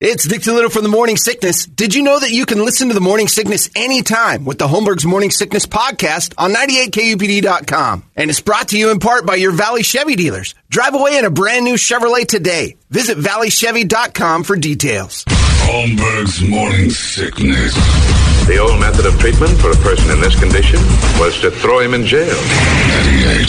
It's Dick Little from the Morning Sickness. Did you know that you can listen to the Morning Sickness anytime with the Holmberg's Morning Sickness podcast on 98kupd.com? And it's brought to you in part by your Valley Chevy dealers. Drive away in a brand new Chevrolet today. Visit valleychevy.com for details. Holmberg's Morning Sickness. The old method of treatment for a person in this condition was to throw him in jail. 98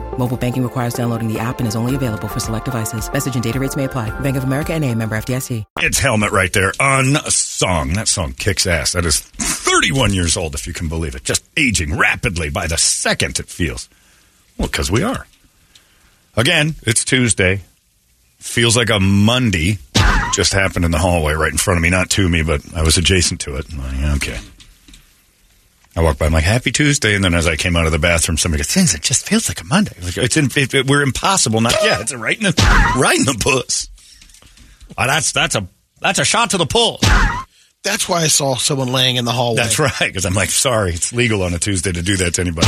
Mobile banking requires downloading the app and is only available for select devices. Message and data rates may apply. Bank of America and a member FDIC. It's Helmet right there. Unsung. That song kicks ass. That is 31 years old, if you can believe it. Just aging rapidly by the second it feels. Well, because we are. Again, it's Tuesday. Feels like a Monday. Just happened in the hallway right in front of me. Not to me, but I was adjacent to it. Okay. I walked by. I'm like, "Happy Tuesday!" And then as I came out of the bathroom, somebody goes, "Things it just feels like a Monday." Like, it's in, it, it- we're impossible. Not yeah, it's right in the right in the puss. Oh, that's that's a that's a shot to the pull. That's why I saw someone laying in the hallway. That's right. Because I'm like, sorry, it's legal on a Tuesday to do that to anybody.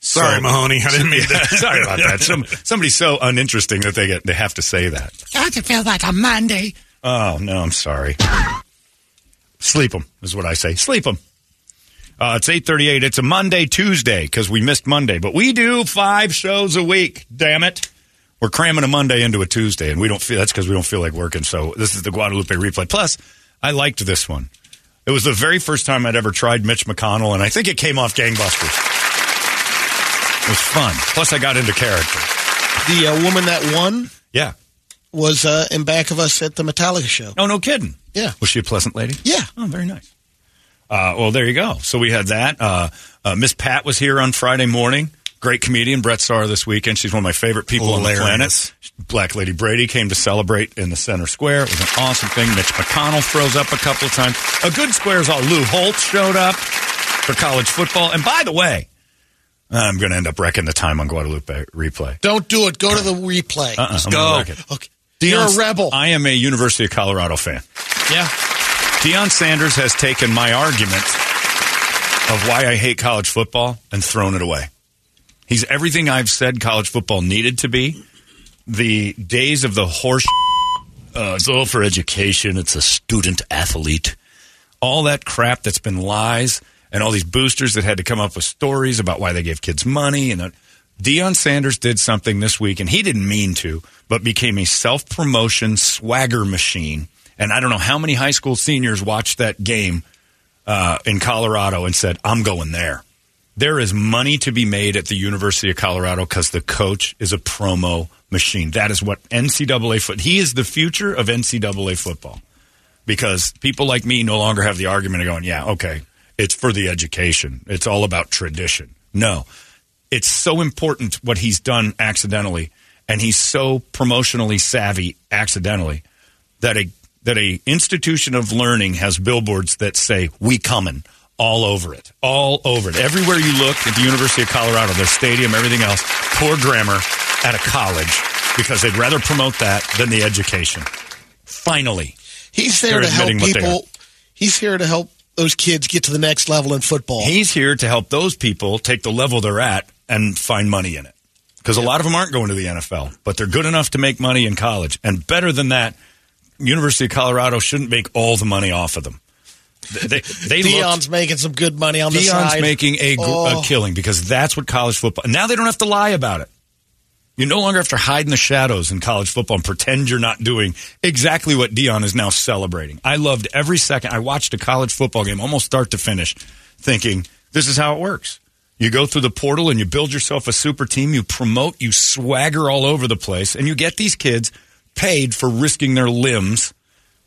Sorry, Mahoney. I didn't mean that. sorry about that. Some, somebody's so uninteresting that they get they have to say that. God, it feels like a Monday. Oh no, I'm sorry. Sleep them is what I say. Sleep them. Uh, it's eight thirty-eight. It's a Monday, Tuesday because we missed Monday, but we do five shows a week. Damn it, we're cramming a Monday into a Tuesday, and we don't feel that's because we don't feel like working. So this is the Guadalupe replay. Plus, I liked this one. It was the very first time I'd ever tried Mitch McConnell, and I think it came off gangbusters. It was fun. Plus, I got into character. The uh, woman that won Yeah. was uh, in back of us at the Metallica show. Oh, no kidding. Yeah. Was she a pleasant lady? Yeah. Oh, very nice. Uh, well, there you go. So we had that. Uh, uh, Miss Pat was here on Friday morning. Great comedian, Brett Starr this weekend. She's one of my favorite people on the planet. Black Lady Brady came to celebrate in the center square. It was an awesome thing. Mitch McConnell throws up a couple of times. A good square is all. Lou Holtz showed up for college football. And by the way, I'm going to end up wrecking the time on Guadalupe replay. Don't do it. Go to the replay. Uh-uh, go. gonna wreck it. Okay. You're a rebel. I am a University of Colorado fan. yeah. Deion Sanders has taken my argument of why I hate college football and thrown it away. He's everything I've said college football needed to be. The days of the horse, uh, it's all for education. It's a student athlete. All that crap that's been lies and all these boosters that had to come up with stories about why they gave kids money and that. Deion Sanders did something this week, and he didn't mean to, but became a self promotion swagger machine. And I don't know how many high school seniors watched that game uh, in Colorado and said, I'm going there. There is money to be made at the University of Colorado because the coach is a promo machine. That is what NCAA foot. He is the future of NCAA football because people like me no longer have the argument of going, yeah, okay, it's for the education. It's all about tradition. No, it's so important what he's done accidentally, and he's so promotionally savvy accidentally that a that a institution of learning has billboards that say "We coming" all over it, all over it. Everywhere you look at the University of Colorado, their stadium, everything else, poor grammar at a college because they'd rather promote that than the education. Finally, He's there to help admitting what they people. He's here to help those kids get to the next level in football. He's here to help those people take the level they're at and find money in it. Because a lot of them aren't going to the NFL, but they're good enough to make money in college. And better than that, University of Colorado shouldn't make all the money off of them. They, they, Deion's looked- making some good money on the Deion's side. making a, gr- Oh. a killing because that's what college football. Now they don't have to lie about it. You no longer have to hide in the shadows in college football and pretend you're not doing exactly what Deion is now celebrating. I loved every second. I watched a college football game almost start to finish thinking, this is how it works. You go through the portal and you build yourself a super team, you promote, you swagger all over the place, and you get these kids paid for risking their limbs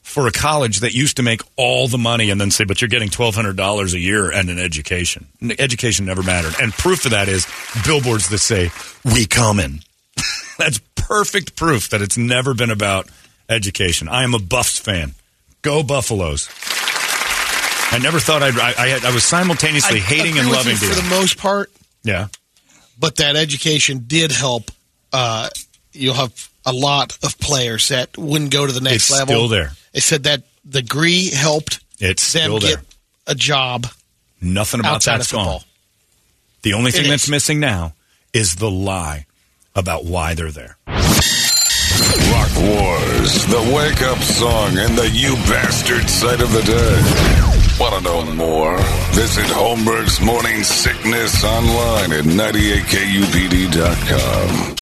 for a college that used to make all the money and then say, but you're getting $1,200 a year and an education. Education never mattered. And proof of that is billboards that say, we coming. That's perfect proof that it's never been about education. I am a Buffs fan. Go Buffaloes. I never thought I'd, I, I, had, I was simultaneously I hating and loving for the most part, Yeah. but that education did help. Uh, you'll have a lot of players that wouldn't go to the next It's level. still there. They said that the degree helped It's them still get there. a job Nothing about outside that's of football. gone. The only thing It that's is. missing now is the lie about why they're there. Rock Wars, the wake up song and the you bastard sight of the day. Want to know more? Visit Holmberg's Morning Sickness online at 98kupd.com.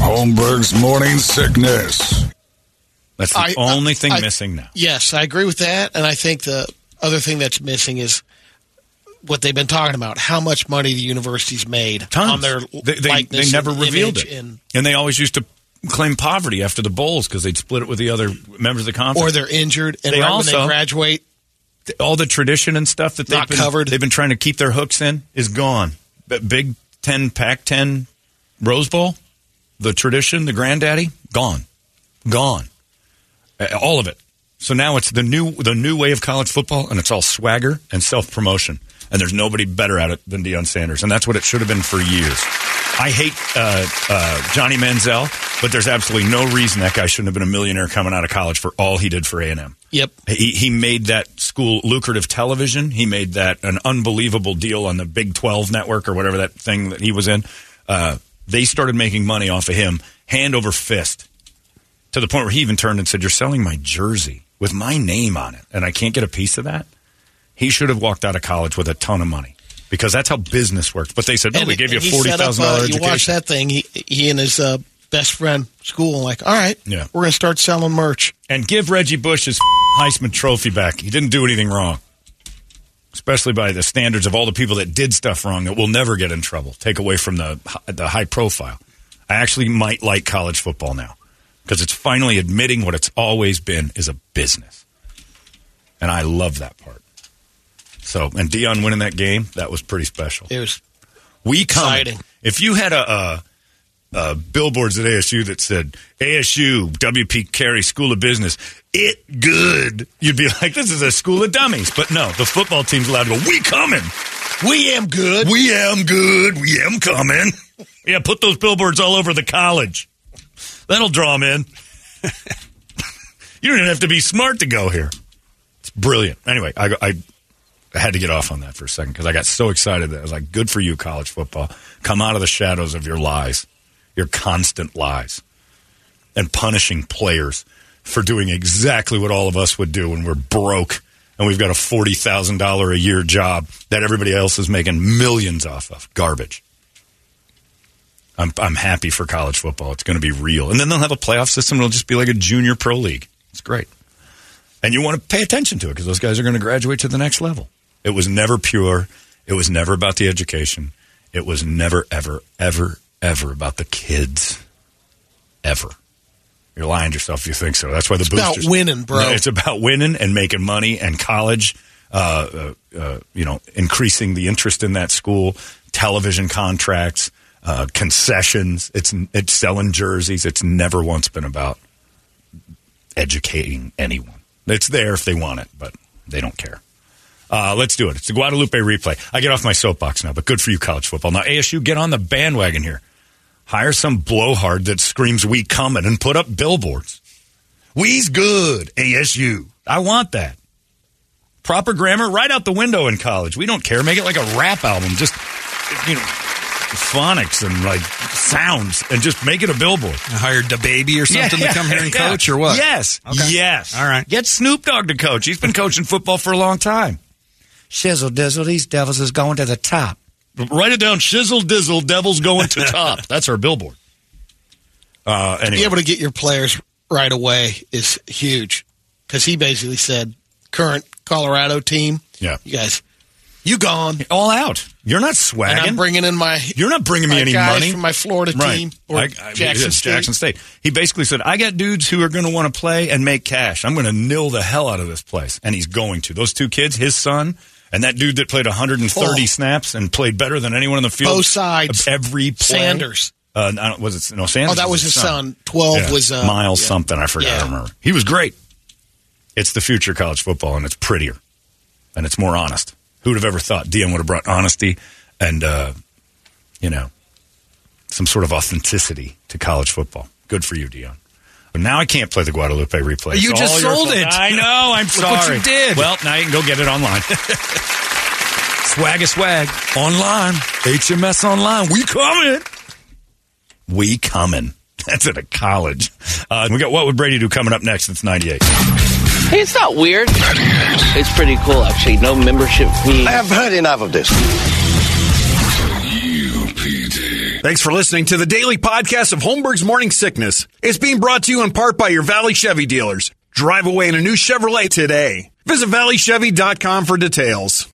Holmberg's Morning Sickness. That's the I- uh, only I- thing I- missing now. Yes, I agree with that. And I think the other thing that's missing is what they've been talking about how much money the universities made Tons. on their they, they, likeness they never and revealed image it. and, and they always used to claim poverty after the bowls because they'd split it with the other members of the conference. or they're injured and They right also- when they graduate all the tradition and stuff that they've been, covered. they've been trying to keep their hooks in is gone. But Big Ten, Pac Ten, Rose Bowl, the tradition, the granddaddy, gone, gone, Uh, all of it. So now it's the new the new way of college football, and it's all swagger and self promotion. And there's nobody better at it than Deion Sanders, and that's what it should have been for years. I hate uh, uh, Johnny Manziel, but there's absolutely no reason that guy shouldn't have been a millionaire coming out of college for all he did for A and M. Yep. He, he made that school lucrative television. He made that an unbelievable deal on the Big 12 network or whatever that thing that he was in. Uh, they started making money off of him hand over fist to the point where he even turned and said, You're selling my jersey with my name on it, and I can't get a piece of that. He should have walked out of college with a ton of money because that's how business works. But they said, No, And- we gave you a and he set up, $40,000 uh, education. You watch that thing. He, he and his uh, best friend school like, all right, Yeah. we're going to start selling merch. and give Reggie Bush his Heisman Trophy back. He didn't do anything wrong, especially by the standards of all the people that did stuff wrong that will never get in trouble. Take away from the the high profile. I actually might like college football now because it's finally admitting what it's always been is a business, and I love that part. So, and Deion winning that game, that was pretty special. It was We come. Exciting. If you had a, a, a billboards at ASU that said ASU WP Carey School of Business, it good, you'd be like, this is a school of dummies. But no, the football team's allowed to go. We coming. we am good. We am good. We am coming. yeah, put those billboards all over the college. That'll draw them in. you don't even have to be smart to go here. It's brilliant. Anyway, I, I, I had to get off on that for a second because I got so excited that I was like, good for you, college football. Come out of the shadows of your lies, your constant lies, and punishing players for doing exactly what all of us would do when we're broke and we've got a $40,000 a year job that everybody else is making millions off of. Garbage. I'm, I'm happy for college football. It's going to be real. And then they'll have a playoff system. It'll just be like a junior pro league. It's great. And you want to pay attention to it because those guys are going to graduate to the next level. It was never pure. It was never about the education. It was never, ever, ever, ever about the kids. Ever. You're lying to yourself if you think so. That's why the It's about winning, bro. No, it's about winning and making money and college. Uh, uh, uh, you know, increasing the interest in that school, television contracts, uh, concessions. It's it's selling jerseys. It's never once been about educating anyone. It's there if they want it, but they don't care. Uh, let's do it. It's the Guadalupe replay. I get off my soapbox now, but good for you, college football. Now, ASU, get on the bandwagon here. Hire some blowhard that screams "We coming" and put up billboards. We's good, ASU. I want that. Proper grammar right out the window in college. We don't care. Make it like a rap album. Just you know, phonics and like sounds, and just make it a billboard. I hired the baby or something to come here and coach or what? Yes. Okay. Yes. All right. Get Snoop Dogg to coach. He's been coaching football for a long time. Shizzle dizzle, these devils is going to the top. Write it down. Shizzle dizzle, devils going to top. That's our billboard. Uh, To be able to get your players right away is huge because he basically said, current Colorado team, yeah, you guys, you gone. all out. You're not And swagging. I'm bringing in my You're not bringing me any money from my Florida right. team or I- I- Jackson yes, State. Jackson State. He basically said, "I got dudes who are going to want to play and make cash. I'm going to NIL the hell out of this place," and he's going to. Those two kids, his son. And that dude that played 130 Oh. snaps and played better than anyone in the field. Both sides. Every play. Sanders. Uh, I don't- was it no Sanders? Oh, that was his son. 12 was, uh, Miles yeah. something. I forgot. I Yeah. don't remember. He was great. It's the future of college football, and it's prettier, and it's more honest. Who'd have ever thought Deion would have brought honesty and uh, you know some sort of authenticity to college football? Good for you, Deion. But now I can't play the Guadalupe replay. You It's just sold it. I know. I'm Look sorry. what you did. Well, now you can go get it online. swag a swag online. HMS online. We coming. We coming. That's at a college. Uh, we got what would Brady do coming up next? It's 98. Hey, it's not weird. It's pretty cool, actually. No membership fee. I have heard enough of this. Thanks for listening to the daily podcast of Holmberg's Morning Sickness. It's being brought to you in part by your Valley Chevy dealers. Drive away in a new Chevrolet today. Visit valleychevy.com for details.